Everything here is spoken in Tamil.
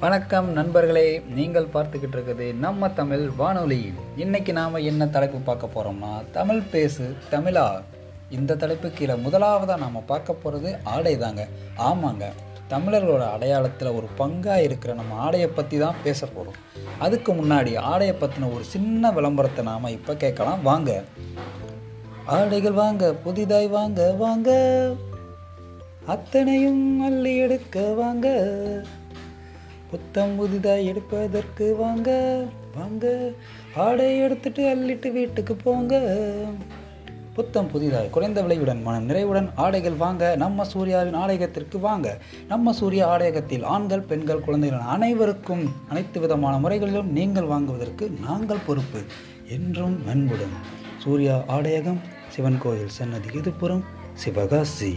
வணக்கம் நண்பர்களே நீங்கள் பார்த்துக்கிட்டு இருக்குது நம்ம தமிழ் வானொலி. இன்னைக்கு நாம் என்ன தலைப்பு பார்க்க போகிறோம்னா தமிழ் பேசு தமிழா? இந்த தலைப்பு கீழே முதலாவதாக நாம் பார்க்க போகிறது ஆடை தாங்க ஆமாங்க தமிழர்களோட அடையாளத்தில் ஒரு பங்காக இருக்கிற நம்ம ஆடையை பற்றி தான் பேச போகிறோம் அதுக்கு முன்னாடி ஆடையை பற்றின ஒரு சின்ன விளம்பரத்தை நாம் இப்போ கேட்கலாம். வாங்க. ஆடைகள் வாங்க புதிதாய் வாங்க வாங்க. அத்தனையும் அள்ளி எடுக்க வாங்க. புத்தம் புதிதாய் எடுப்பதற்கு வாங்க வாங்க. ஆடை எடுத்துட்டு அள்ளிட்டு வீட்டுக்கு போங்க. புத்தம் புதிதாய் குறைந்த விலையுடன் மனம் நிறைவுடன் ஆடைகள் வாங்க. நம்ம சூர்யாவின் ஆடையகத்திற்கு வாங்க. நம்ம சூர்யா ஆடையகத்தில் ஆண்கள் பெண்கள் குழந்தைகள் அனைவருக்கும் அனைத்து விதமான முறைகளிலும் நீங்கள் வாங்குவதற்கு நாங்கள் பொறுப்பு என்றும் அன்புடன். சூர்யா ஆடையகம் சிவன் கோயில் சன்னதி இதுபுறம் சிவகாசி.